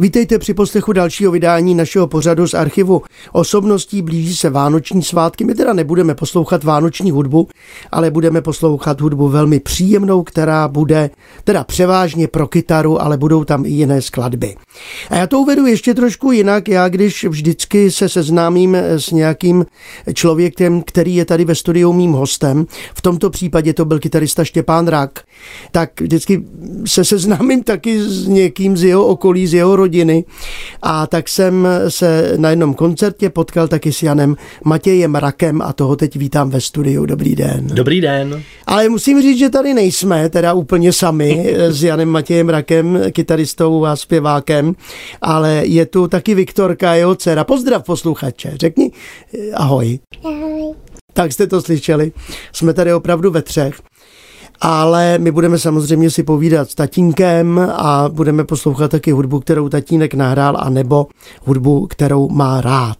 Vítejte při poslechu dalšího vydání našeho pořadu z archivu osobností. Blíží se vánoční svátky. My teda nebudeme poslouchat vánoční hudbu, ale budeme poslouchat hudbu velmi příjemnou, která bude teda převážně pro kytaru, ale budou tam i jiné skladby. A já to uvedu ještě trošku jinak. Já když vždycky se seznámím s nějakým člověkem, který je tady ve studiu mým hostem, v tomto případě to byl kytarista Štěpán Rak, tak vždycky se seznámím taky s někým z jeho okolí, z jeho rodiny rodiny. A tak jsem se na jednom koncertě potkal taky s Janem Matějem Rakem a toho teď vítám ve studiu. Dobrý den. Dobrý den. Ale musím říct, že tady nejsme teda úplně sami s Janem Matějem Rakem, kytaristou a zpěvákem, ale je tu taky Viktorka, jeho dcera. Pozdrav posluchače, řekni ahoj. Ahoj. Tak jste to slyšeli. Jsme tady opravdu ve třech ale my budeme samozřejmě si povídat s tatínkem a budeme poslouchat taky hudbu, kterou tatínek nahrál, anebo hudbu, kterou má rád.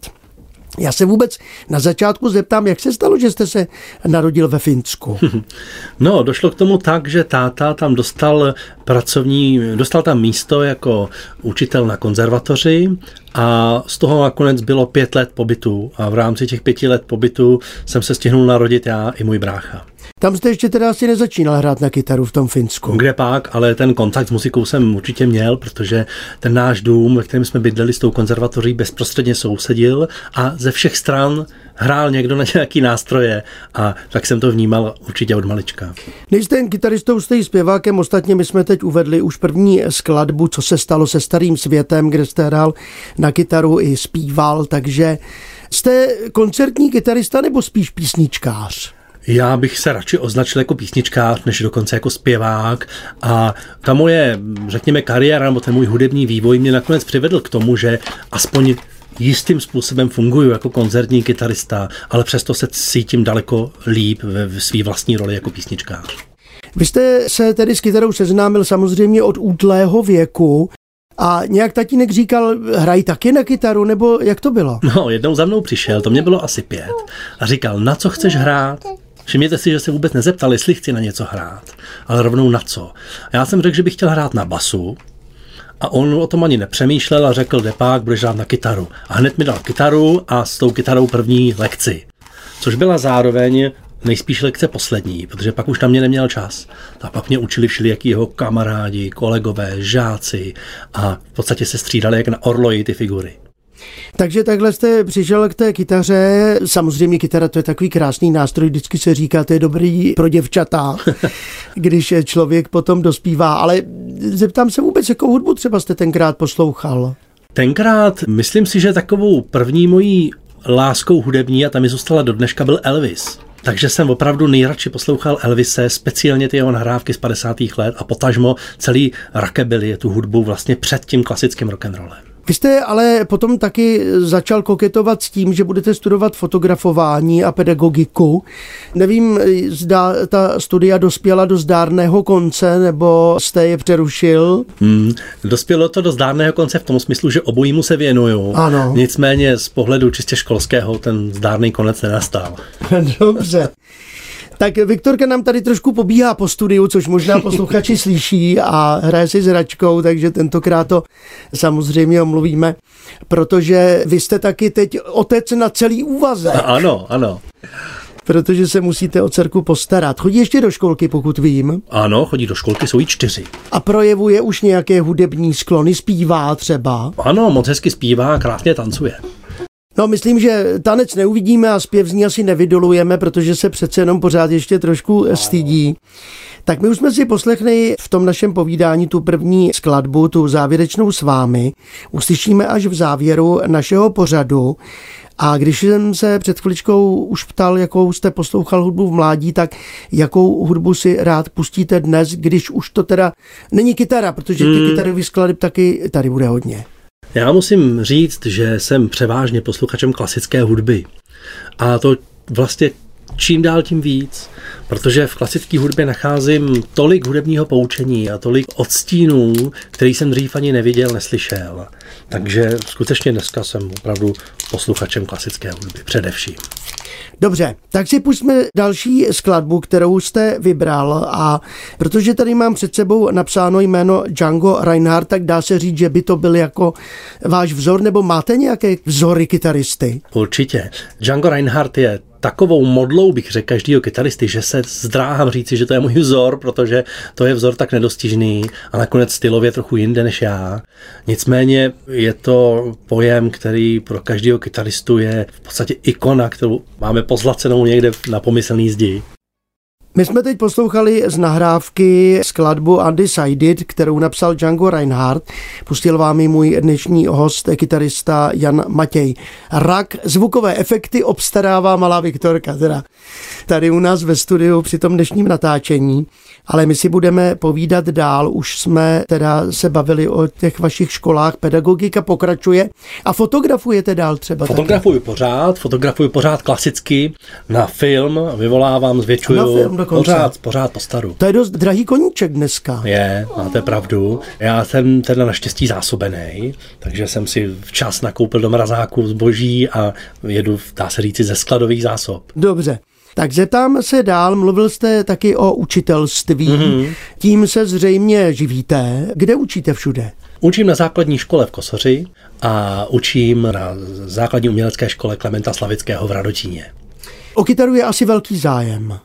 Já se vůbec na začátku zeptám, jak se stalo, že jste se narodil ve Finsku? No, došlo k tomu tak, že táta tam dostal pracovní, dostal tam místo jako učitel na konzervatoři a z toho nakonec bylo pět let pobytu a v rámci těch pěti let pobytu jsem se stihnul narodit já i můj brácha. Tam jste ještě teda asi nezačínal hrát na kytaru v tom Finsku. Kde pak, ale ten kontakt s muzikou jsem určitě měl, protože ten náš dům, ve kterém jsme bydleli s tou konzervatoří, bezprostředně sousedil a ze všech stran hrál někdo na nějaký nástroje a tak jsem to vnímal určitě od malička. Nejste jen kytaristou, jste i zpěvákem. Ostatně my jsme teď uvedli už první skladbu, co se stalo se starým světem, kde jste hrál na kytaru i zpíval, takže jste koncertní kytarista nebo spíš písničkář? Já bych se radši označil jako písničkář, než dokonce jako zpěvák. A ta moje, řekněme, kariéra nebo ten můj hudební vývoj mě nakonec přivedl k tomu, že aspoň jistým způsobem funguji jako koncertní kytarista, ale přesto se cítím daleko líp ve své vlastní roli jako písničkář. Vy jste se tedy s kytarou seznámil samozřejmě od útlého věku. A nějak tatínek říkal, hraj taky na kytaru, nebo jak to bylo? No, jednou za mnou přišel, to mě bylo asi pět, a říkal, na co chceš hrát? Všimněte si, že se vůbec nezeptal, jestli chci na něco hrát, ale rovnou na co. Já jsem řekl, že bych chtěl hrát na basu, a on o tom ani nepřemýšlel a řekl, Depák, budeš hrát na kytaru. A hned mi dal kytaru a s tou kytarou první lekci. Což byla zároveň nejspíš lekce poslední, protože pak už na mě neměl čas. A pak mě učili všelijaký jeho kamarádi, kolegové, žáci a v podstatě se střídali jak na orloji ty figury. Takže takhle jste přišel k té kytaře. Samozřejmě kytara to je takový krásný nástroj, vždycky se říká, to je dobrý pro děvčata, když člověk potom dospívá. Ale zeptám se vůbec, jakou hudbu třeba jste tenkrát poslouchal? Tenkrát, myslím si, že takovou první mojí láskou hudební, a tam mi zůstala do dneška, byl Elvis. Takže jsem opravdu nejradši poslouchal Elvise, speciálně ty jeho nahrávky z 50. let a potažmo celý rockabilly, tu hudbu vlastně před tím klasickým rock'n'rollem. Vy jste ale potom taky začal koketovat s tím, že budete studovat fotografování a pedagogiku. Nevím, zda ta studia dospěla do zdárného konce, nebo jste je přerušil? Hmm, dospělo to do zdárného konce v tom smyslu, že obojímu se věnuju. Ano. Nicméně z pohledu čistě školského ten zdárný konec nenastal. Dobře. Tak Viktorka nám tady trošku pobíhá po studiu, což možná posluchači slyší a hraje si s hračkou, takže tentokrát to samozřejmě omluvíme, protože vy jste taky teď otec na celý úvazek. Ano, ano protože se musíte o dcerku postarat. Chodí ještě do školky, pokud vím. Ano, chodí do školky, jsou jí čtyři. A projevuje už nějaké hudební sklony, zpívá třeba? Ano, moc hezky zpívá, krásně tancuje. No, myslím, že tanec neuvidíme a zpěv z ní asi nevydolujeme, protože se přece jenom pořád ještě trošku stydí. Tak my už jsme si poslechli v tom našem povídání tu první skladbu, tu závěrečnou s vámi. Uslyšíme až v závěru našeho pořadu. A když jsem se před chviličkou už ptal, jakou jste poslouchal hudbu v mládí, tak jakou hudbu si rád pustíte dnes, když už to teda není kytara, protože ty hmm. kytarové skladby taky tady bude hodně. Já musím říct, že jsem převážně posluchačem klasické hudby. A to vlastně čím dál tím víc, protože v klasické hudbě nacházím tolik hudebního poučení a tolik odstínů, který jsem dřív ani neviděl, neslyšel. Takže skutečně dneska jsem opravdu posluchačem klasické hudby, především. Dobře, tak si pustíme další skladbu, kterou jste vybral a protože tady mám před sebou napsáno jméno Django Reinhardt, tak dá se říct, že by to byl jako váš vzor, nebo máte nějaké vzory kytaristy? Určitě. Django Reinhardt je takovou modlou, bych řekl, každýho kytaristy, že se zdráhám říci, že to je můj vzor, protože to je vzor tak nedostižný a nakonec stylově trochu jinde než já. Nicméně je to pojem, který pro každého kytaristu je v podstatě ikona, kterou máme pozlacenou někde na pomyslný zdi. My jsme teď poslouchali z nahrávky skladbu Undecided, kterou napsal Django Reinhardt. Pustil vám ji můj dnešní host, kytarista Jan Matěj. Rak zvukové efekty obstarává malá Viktorka, teda tady u nás ve studiu při tom dnešním natáčení. Ale my si budeme povídat dál, už jsme teda se bavili o těch vašich školách, pedagogika pokračuje a fotografujete dál třeba Fotografuju pořád, fotografuju pořád klasicky na film, vyvolávám, zvětšuju. Dokonce. Pořád, pořád po staru. To je dost drahý koníček dneska. Je, máte pravdu. Já jsem teda naštěstí zásobený, takže jsem si včas nakoupil do mrazáku zboží a jedu, dá se říci, ze skladových zásob. Dobře. Tak zeptám se dál, mluvil jste taky o učitelství, mm-hmm. tím se zřejmě živíte. Kde učíte všude? Učím na základní škole v Kosoři a učím na základní umělecké škole Klementa Slavického v Radotíně. O kytaru je asi velký zájem.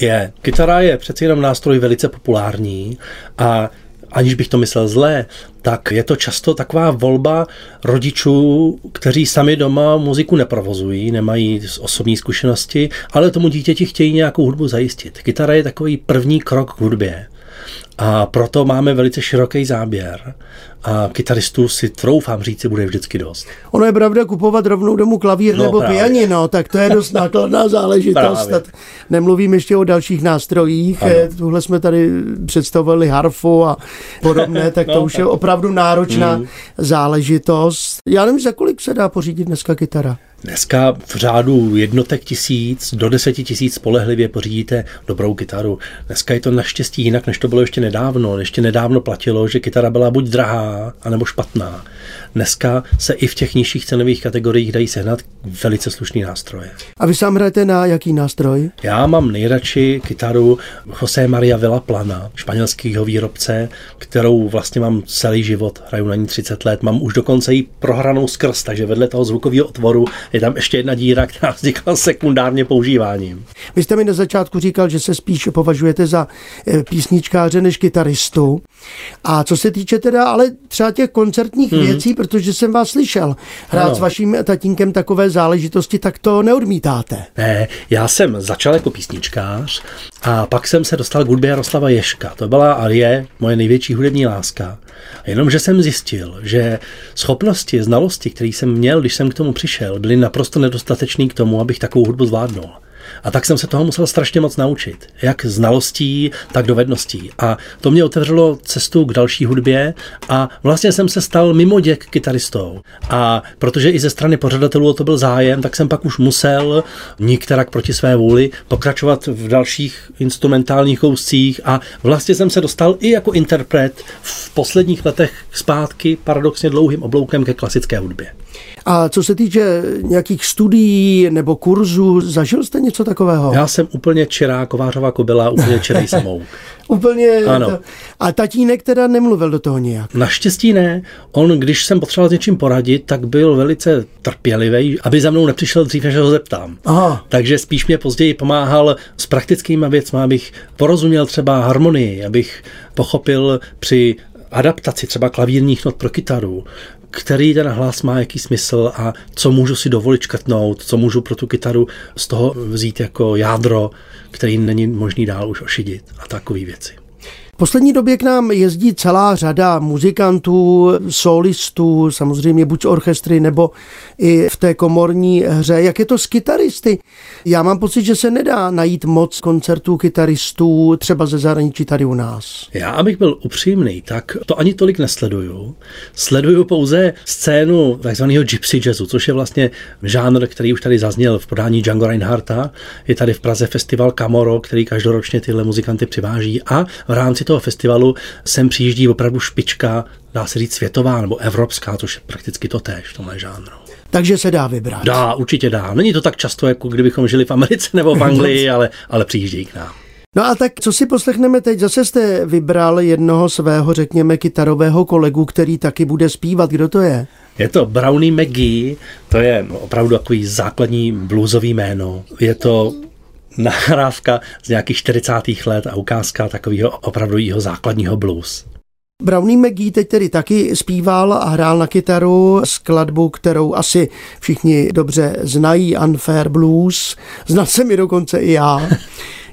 Je. Kytara je přeci jenom nástroj velice populární a aniž bych to myslel zlé, tak je to často taková volba rodičů, kteří sami doma muziku neprovozují, nemají osobní zkušenosti, ale tomu dítěti chtějí nějakou hudbu zajistit. Kytara je takový první krok k hudbě. A proto máme velice široký záběr a kytaristů si troufám říci bude vždycky dost. Ono je pravda kupovat rovnou domů klavír no, nebo právě. pianino, tak to je dost nákladná záležitost. Nemluvím ještě o dalších nástrojích. Ano. Tuhle jsme tady představovali harfu a podobné, tak to no, už tak. je opravdu náročná hmm. záležitost. Já nevím, za kolik se dá pořídit dneska kytara. Dneska v řádu jednotek tisíc do deseti tisíc spolehlivě pořídíte dobrou kytaru. Dneska je to naštěstí jinak, než to bylo ještě nedávno. Ještě nedávno platilo, že kytara byla buď drahá, anebo špatná. Dneska se i v těch nižších cenových kategoriích dají sehnat velice slušný nástroje. A vy sám hrajete na jaký nástroj? Já mám nejradši kytaru José Maria Villaplana, španělského výrobce, kterou vlastně mám celý život, hraju na ní 30 let, mám už dokonce i prohranou skrz, takže vedle toho zvukového otvoru je tam ještě jedna díra, která vznikla sekundárně používáním. Vy jste mi na začátku říkal, že se spíš považujete za eh, písničkáře než kytaristu. A co se týče teda ale třeba těch koncertních hmm. věcí, protože jsem vás slyšel hrát ano. s vaším tatínkem takové záležitosti, tak to neodmítáte. Ne, já jsem začal jako písničkář a pak jsem se dostal k hudbě Jaroslava Ješka. To byla a je moje největší hudební láska. Jenomže jsem zjistil, že schopnosti, znalosti, které jsem měl, když jsem k tomu přišel, byly naprosto nedostatečné k tomu, abych takovou hudbu zvládnul. A tak jsem se toho musel strašně moc naučit. Jak znalostí, tak dovedností. A to mě otevřelo cestu k další hudbě a vlastně jsem se stal mimo děk kytaristou. A protože i ze strany pořadatelů to byl zájem, tak jsem pak už musel nikterak proti své vůli pokračovat v dalších instrumentálních kouscích a vlastně jsem se dostal i jako interpret v posledních letech zpátky paradoxně dlouhým obloukem ke klasické hudbě. A co se týče nějakých studií nebo kurzů, zažil jste něco takového? Já jsem úplně čirá kovářová kobila, úplně čirej samou. úplně. Ano. To... A tatínek teda nemluvil do toho nějak? Naštěstí ne. On, když jsem potřeboval s něčím poradit, tak byl velice trpělivý, aby za mnou nepřišel dřív, než ho zeptám. Aha. Takže spíš mě později pomáhal s praktickými věcmi, abych porozuměl třeba harmonii, abych pochopil při adaptaci třeba klavírních not pro kytaru, který ten hlas má jaký smysl a co můžu si dovolit škrtnout, co můžu pro tu kytaru z toho vzít jako jádro, který není možný dál už ošidit a takové věci. Poslední době k nám jezdí celá řada muzikantů, solistů, samozřejmě buď z orchestry nebo i v té komorní hře. Jak je to s kytaristy? Já mám pocit, že se nedá najít moc koncertů kytaristů třeba ze zahraničí tady u nás. Já, abych byl upřímný, tak to ani tolik nesleduju. Sleduju pouze scénu takzvaného gypsy jazzu, což je vlastně žánr, který už tady zazněl v podání Django Reinharta. Je tady v Praze festival Camoro, který každoročně tyhle muzikanty přiváží a v rámci toho festivalu sem přijíždí opravdu špička, dá se říct světová nebo evropská, což je prakticky to též v tomhle žánru. Takže se dá vybrat. Dá, určitě dá. Není to tak často, jako kdybychom žili v Americe nebo v Anglii, ale, ale přijíždějí k nám. No a tak co si poslechneme teď? Zase jste vybral jednoho svého, řekněme, kytarového kolegu, který taky bude zpívat. Kdo to je? Je to Brownie McGee, to je opravdu takový základní bluesový jméno. Je to nahrávka z nějakých 40. let a ukázka takového opravdu jeho základního blues. Brownie McGee teď tedy taky zpíval a hrál na kytaru skladbu, kterou asi všichni dobře znají, Unfair Blues. Znal jsem ji dokonce i já.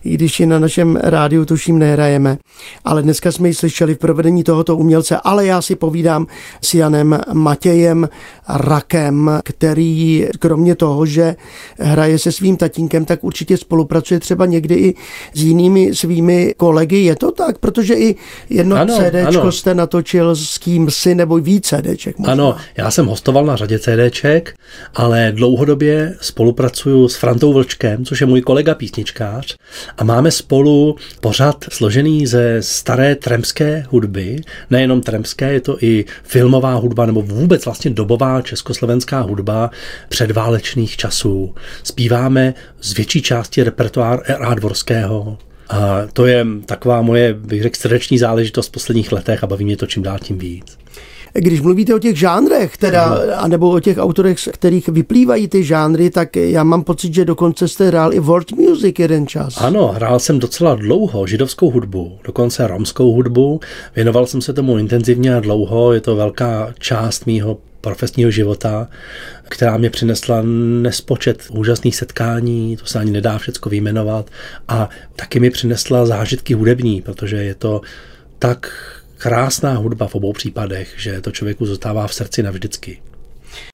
I když ji na našem rádiu tuším nehrajeme. Ale dneska jsme ji slyšeli v provedení tohoto umělce, ale já si povídám s Janem Matějem Rakem, který kromě toho, že hraje se svým tatínkem, tak určitě spolupracuje třeba někdy i s jinými svými kolegy. Je to tak? Protože i jedno ano, CDčko ano. jste natočil s kým si nebo víc CDček. Možná. Ano, já jsem hostoval na řadě CDček, ale dlouhodobě spolupracuju s Frantou Vlčkem, což je můj kolega písničkář a máme spolu pořad složený ze staré tremské hudby, nejenom tremské, je to i filmová hudba nebo vůbec vlastně dobová československá hudba předválečných časů. Zpíváme z větší části repertoár R.A. Dvorského, a to je taková moje, bych řekl, srdeční záležitost v posledních letech a baví mě to čím dál tím víc. Když mluvíte o těch žánrech, teda, anebo o těch autorech, z kterých vyplývají ty žánry, tak já mám pocit, že dokonce jste hrál i world music jeden čas. Ano, hrál jsem docela dlouho židovskou hudbu, dokonce romskou hudbu. Věnoval jsem se tomu intenzivně a dlouho, je to velká část mýho profesního života, která mě přinesla nespočet úžasných setkání, to se ani nedá všecko vyjmenovat, a taky mi přinesla zážitky hudební, protože je to tak krásná hudba v obou případech, že to člověku zůstává v srdci navždycky.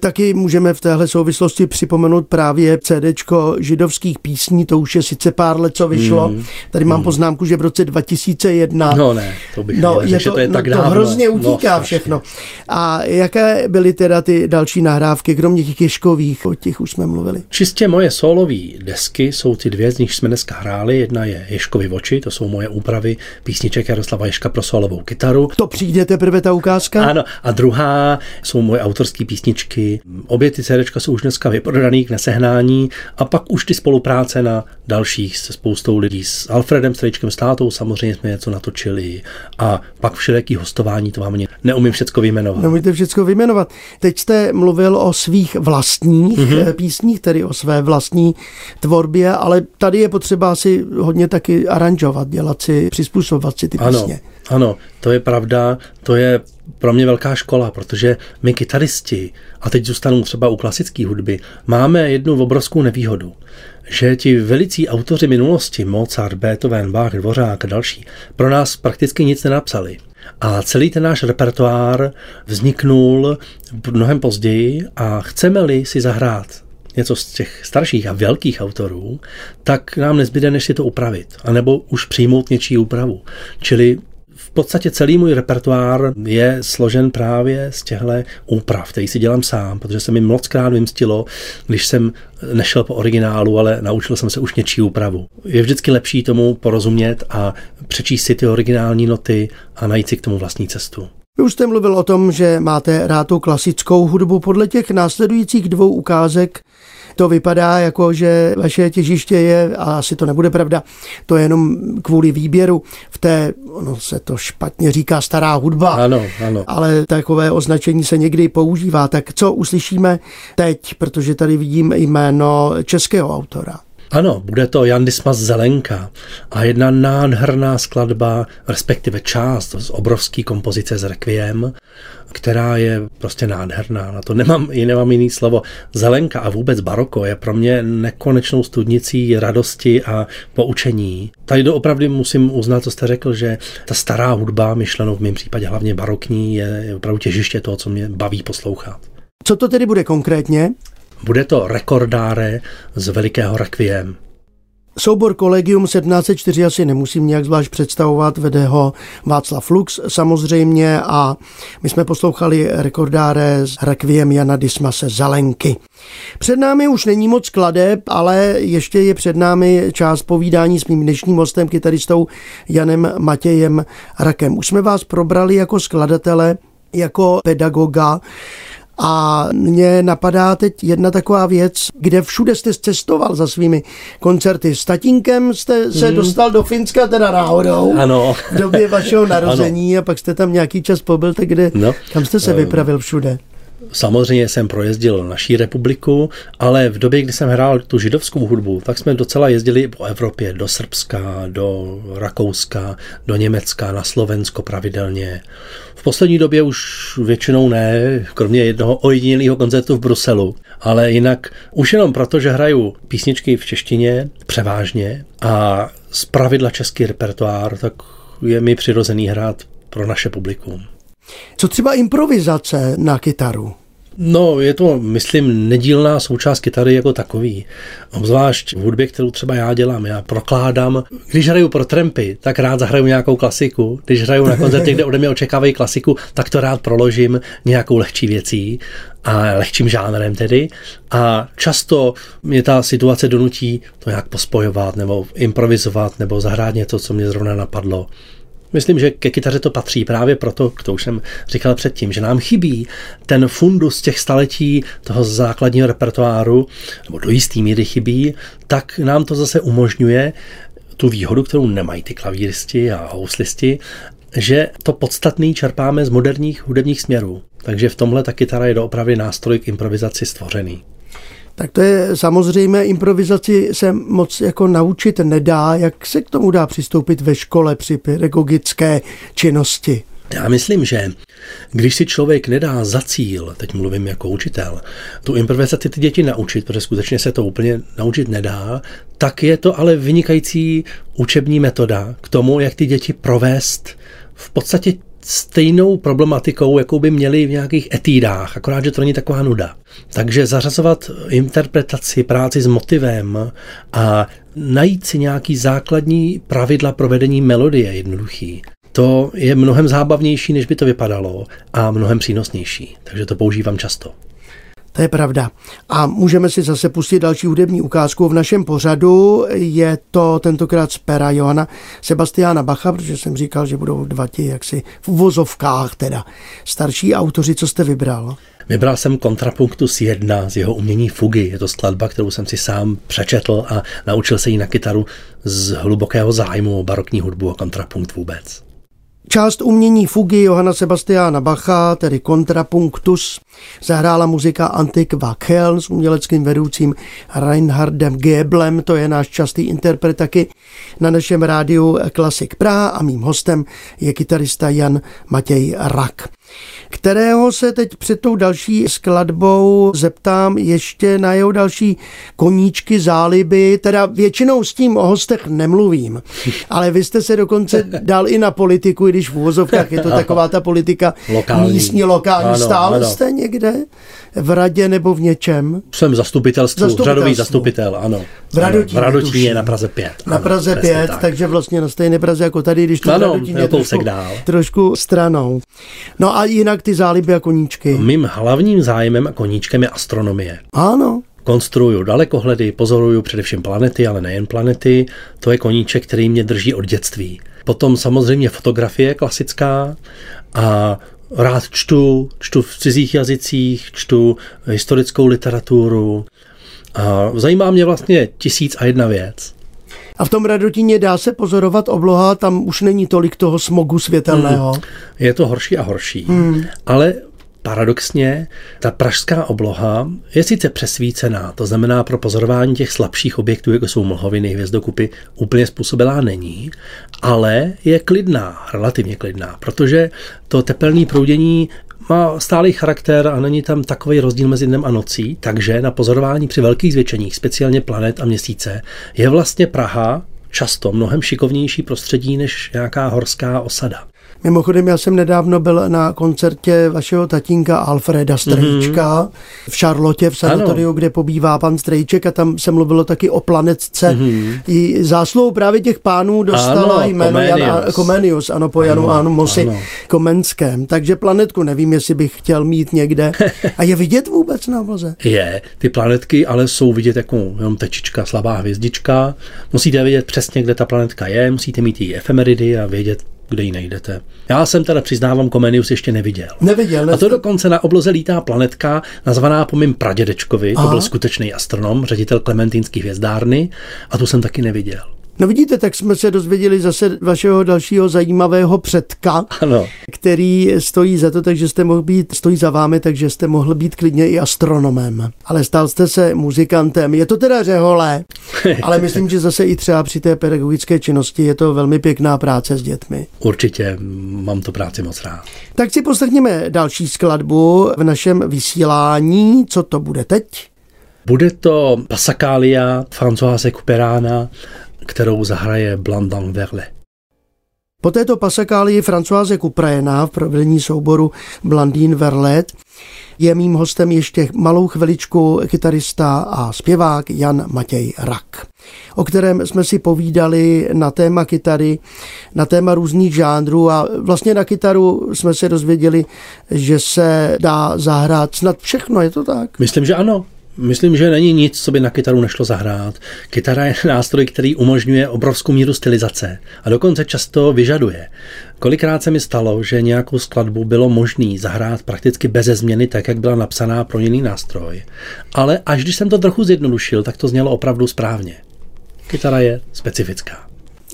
Taky můžeme v téhle souvislosti připomenout právě CD židovských písní, to už je sice pár let, co vyšlo. Mm. Tady mám mm. poznámku, že v roce 2001. No ne, to bych no, je to, to je tak no, dávno. To hrozně utíká no, všechno. A jaké byly teda ty další nahrávky, kromě těch ješkových, o těch už jsme mluvili? Čistě moje solové desky jsou ty dvě, z nich jsme dneska hráli. Jedna je Ješkovi oči, to jsou moje úpravy písniček Jaroslava Ješka pro solovou kytaru. To přijde teprve ta ukázka? Ano, a druhá jsou moje autorské písničky CDčky. Obě ty CDčka jsou už dneska vyprodaný k nesehnání a pak už ty spolupráce na dalších se spoustou lidí. S Alfredem Strejčkem Státou samozřejmě jsme něco natočili a pak všelijaký hostování, to vám neumím všecko vyjmenovat. Neumíte všecko vyjmenovat. Teď jste mluvil o svých vlastních mm-hmm. písních, tedy o své vlastní tvorbě, ale tady je potřeba si hodně taky aranžovat, dělat si, přizpůsobovat si ty ano, písně. Ano, to je pravda, to je pro mě velká škola, protože my kytaristi, a teď zůstanu třeba u klasické hudby, máme jednu obrovskou nevýhodu, že ti velicí autoři minulosti, Mozart, Beethoven, Bach, Dvořák a další, pro nás prakticky nic nenapsali. A celý ten náš repertoár vzniknul mnohem později a chceme-li si zahrát něco z těch starších a velkých autorů, tak nám nezbyde, než si to upravit, anebo už přijmout něčí úpravu. Čili v podstatě celý můj repertoár je složen právě z těchto úprav, který si dělám sám, protože se mi moc krát vymstilo, když jsem nešel po originálu, ale naučil jsem se už něčí úpravu. Je vždycky lepší tomu porozumět a přečíst si ty originální noty a najít si k tomu vlastní cestu. Vy už jste mluvil o tom, že máte rád tu klasickou hudbu. Podle těch následujících dvou ukázek to vypadá jako, že vaše těžiště je, a asi to nebude pravda, to je jenom kvůli výběru v té, ono se to špatně říká, stará hudba. Ano, ano. Ale takové označení se někdy používá. Tak co uslyšíme teď, protože tady vidím jméno českého autora? Ano, bude to Jan Dismas Zelenka a jedna nádherná skladba, respektive část z obrovské kompozice z Requiem, která je prostě nádherná. Na to nemám, nemám jiný slovo. Zelenka a vůbec baroko je pro mě nekonečnou studnicí radosti a poučení. Tady opravdu musím uznat, co jste řekl, že ta stará hudba, myšlenou v mém případě hlavně barokní, je opravdu těžiště toho, co mě baví poslouchat. Co to tedy bude konkrétně? Bude to rekordáre z Velikého Requiem. Soubor Collegium 1704 asi nemusím nějak zvlášť představovat, vede ho Václav Lux samozřejmě a my jsme poslouchali rekordáre s Requiem Jana Dismase Zalenky. Před námi už není moc skladeb, ale ještě je před námi část povídání s mým dnešním hostem, kytaristou Janem Matějem Rakem. Už jsme vás probrali jako skladatele, jako pedagoga, a mně napadá teď jedna taková věc, kde všude jste cestoval za svými koncerty. S tatínkem jste se hmm. dostal do Finska teda náhodou. Ano. V době vašeho narození ano. a pak jste tam nějaký čas pobyl, tak kde, no. kam jste se vypravil všude? Samozřejmě jsem projezdil naší republiku, ale v době, kdy jsem hrál tu židovskou hudbu, tak jsme docela jezdili po Evropě, do Srbska, do Rakouska, do Německa, na Slovensko pravidelně. V poslední době už většinou ne, kromě jednoho ojedinělého koncertu v Bruselu, ale jinak už jenom proto, že hraju písničky v češtině převážně a z pravidla český repertoár, tak je mi přirozený hrát pro naše publikum. Co třeba improvizace na kytaru? No, je to, myslím, nedílná součást kytary jako takový. Obzvlášť v hudbě, kterou třeba já dělám. Já prokládám, když hraju pro trampy, tak rád zahraju nějakou klasiku. Když hraju na koncertě, kde ode mě očekávají klasiku, tak to rád proložím nějakou lehčí věcí a lehčím žánrem tedy. A často mě ta situace donutí to nějak pospojovat nebo improvizovat nebo zahrát něco, co mě zrovna napadlo. Myslím, že ke kytaře to patří právě proto, to už jsem říkal předtím, že nám chybí ten fundus těch staletí toho základního repertoáru, nebo do jistý míry chybí, tak nám to zase umožňuje tu výhodu, kterou nemají ty klavíristi a houslisti, že to podstatný čerpáme z moderních hudebních směrů. Takže v tomhle ta kytara je doopravdy nástroj k improvizaci stvořený. Tak to je samozřejmě, improvizaci se moc jako naučit nedá. Jak se k tomu dá přistoupit ve škole při pedagogické činnosti? Já myslím, že když si člověk nedá za cíl, teď mluvím jako učitel, tu improvizaci ty děti naučit, protože skutečně se to úplně naučit nedá, tak je to ale vynikající učební metoda k tomu, jak ty děti provést v podstatě stejnou problematikou, jakou by měli v nějakých etídách, akorát, že to není taková nuda. Takže zařazovat interpretaci, práci s motivem a najít si nějaký základní pravidla provedení melodie jednoduchý. To je mnohem zábavnější, než by to vypadalo a mnohem přínosnější. Takže to používám často. To je pravda. A můžeme si zase pustit další hudební ukázku v našem pořadu. Je to tentokrát z pera Johana Sebastiana Bacha, protože jsem říkal, že budou dva ti jaksi v uvozovkách teda. Starší autoři, co jste vybral? Vybral jsem Kontrapunktus 1 z jeho umění fugy. Je to skladba, kterou jsem si sám přečetl a naučil se ji na kytaru z hlubokého zájmu o barokní hudbu a kontrapunkt vůbec. Část umění fugy Johana Sebastiana Bacha, tedy kontrapunktus, zahrála muzika Antik Wackel s uměleckým vedoucím Reinhardem Geblem, to je náš častý interpret taky na našem rádiu Klasik Praha a mým hostem je kytarista Jan Matěj Rak kterého se teď před tou další skladbou zeptám ještě na jeho další koníčky, záliby, teda většinou s tím o hostech nemluvím, ale vy jste se dokonce dal i na politiku, i když v úvozovkách je to taková ta politika lokální. místní, lokální. Ano, Stále ano. jste někde v radě nebo v něčem? Jsem zastupitelstvu, řadový zastupitel, ano. V Radotíně, v Radotíně na Praze 5. Na ano, Praze 5, tak. takže vlastně na stejné Praze jako tady, když to ano, Radotíně trošku, dál. trošku stranou. No a jinak ty záliby a koníčky? Mým hlavním zájmem a koníčkem je astronomie. Ano. Konstruuju dalekohledy, pozoruju především planety, ale nejen planety. To je koníček, který mě drží od dětství. Potom samozřejmě fotografie klasická a rád čtu, čtu v cizích jazycích, čtu historickou literaturu. A zajímá mě vlastně tisíc a jedna věc. A v tom Radotíně dá se pozorovat obloha, tam už není tolik toho smogu světelného. Hmm. Je to horší a horší, hmm. ale paradoxně ta pražská obloha je sice přesvícená, to znamená pro pozorování těch slabších objektů, jako jsou mlhoviny, hvězdokupy, úplně způsobilá není, ale je klidná, relativně klidná, protože to tepelné proudění má stálý charakter a není tam takový rozdíl mezi dnem a nocí, takže na pozorování při velkých zvětšeních, speciálně planet a měsíce, je vlastně Praha často mnohem šikovnější prostředí než nějaká horská osada. Mimochodem, já jsem nedávno byl na koncertě vašeho tatínka Alfreda Strejčka mm-hmm. v Charlotte v sanatoriu, ano. kde pobývá pan Strejček a tam se mluvilo taky o planetce. Mm-hmm. I zásluhou právě těch pánů dostala ano, jméno Comenius. Jan Comenius, ano, po Janu ano, Mosi ano. Komenském. Takže planetku nevím, jestli bych chtěl mít někde. A je vidět vůbec na obloze? Je. Ty planetky ale jsou vidět jako jenom tečička, slabá hvězdička. Musíte vědět přesně, kde ta planetka je, musíte mít její efemeridy a vědět, kde ji najdete. Já jsem teda přiznávám Komenius ještě neviděl. Neviděl. Ne? A to dokonce na obloze lítá planetka, nazvaná po mým pradědečkovi, Aha. to byl skutečný astronom, ředitel Klementínský hvězdárny, a tu jsem taky neviděl. No vidíte, tak jsme se dozvěděli zase vašeho dalšího zajímavého předka, ano. který stojí za to, takže jste mohl být, stojí za vámi, takže jste mohl být klidně i astronomem. Ale stal jste se muzikantem. Je to teda řeholé, ale myslím, že zase i třeba při té pedagogické činnosti je to velmi pěkná práce s dětmi. Určitě, mám to práci moc rád. Tak si poslechněme další skladbu v našem vysílání. Co to bude teď? Bude to Passacalia Françoise Couperána kterou zahraje Blandan Verle. Po této pasekálii Françoise Kuprajena v provedení souboru Blandín Verlet je mým hostem ještě malou chviličku kytarista a zpěvák Jan Matěj Rak, o kterém jsme si povídali na téma kytary, na téma různých žánrů a vlastně na kytaru jsme se dozvěděli, že se dá zahrát snad všechno, je to tak? Myslím, že ano. Myslím, že není nic, co by na kytaru nešlo zahrát. Kytara je nástroj, který umožňuje obrovskou míru stylizace a dokonce často vyžaduje. Kolikrát se mi stalo, že nějakou skladbu bylo možné zahrát prakticky bez změny, tak jak byla napsaná pro jiný nástroj. Ale až když jsem to trochu zjednodušil, tak to znělo opravdu správně. Kytara je specifická.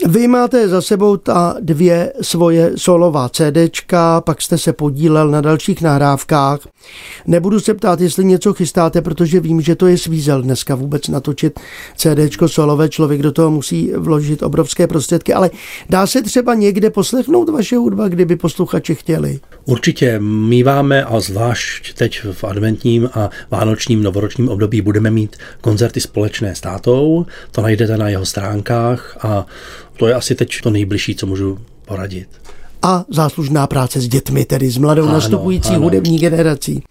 Vy máte za sebou ta dvě svoje solová CDčka, pak jste se podílel na dalších nahrávkách. Nebudu se ptát, jestli něco chystáte, protože vím, že to je svízel dneska vůbec natočit CDčko solové. Člověk do toho musí vložit obrovské prostředky, ale dá se třeba někde poslechnout vaše hudba, kdyby posluchači chtěli? Určitě míváme a zvlášť teď v adventním a vánočním novoročním období budeme mít koncerty společné s tátou. To najdete na jeho stránkách a to je asi teď to nejbližší, co můžu poradit a záslužná práce s dětmi, tedy s mladou ano, nastupující ano. hudební generací.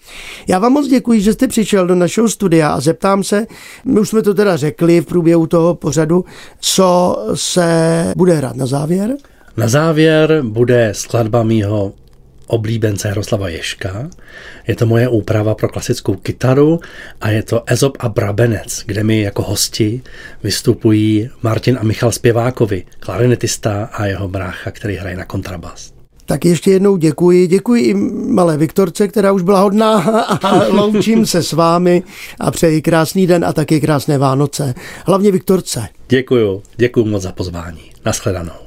Já vám moc děkuji, že jste přišel do našeho studia a zeptám se, my už jsme to teda řekli v průběhu toho pořadu, co se bude hrát na závěr? Na závěr bude skladba mýho oblíbence Jaroslava Ješka. Je to moje úprava pro klasickou kytaru a je to Ezop a Brabenec, kde mi jako hosti vystupují Martin a Michal Zpěvákovi, klarinetista a jeho brácha, který hraje na kontrabas. Tak ještě jednou děkuji. Děkuji i malé Viktorce, která už byla hodná a loučím se s vámi a přeji krásný den a taky krásné Vánoce. Hlavně Viktorce. Děkuju, děkuji moc za pozvání. Naschledanou.